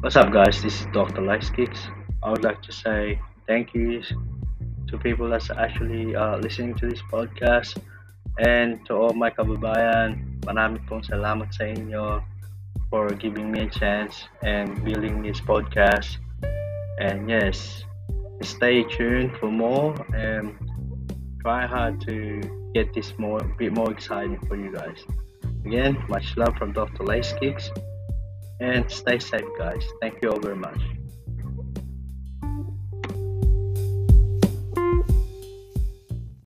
What's up, guys? This is Dr. Kicks. I would like to say thank you to people that's actually uh, listening to this podcast and to all my kababayan. Marami pong salamat sa inyo for giving me a chance and building this podcast. And yes, stay tuned for more and try hard to get this more bit more exciting for you guys. Again, much love from Dr. Kicks and stay safe, guys. Thank you all very much.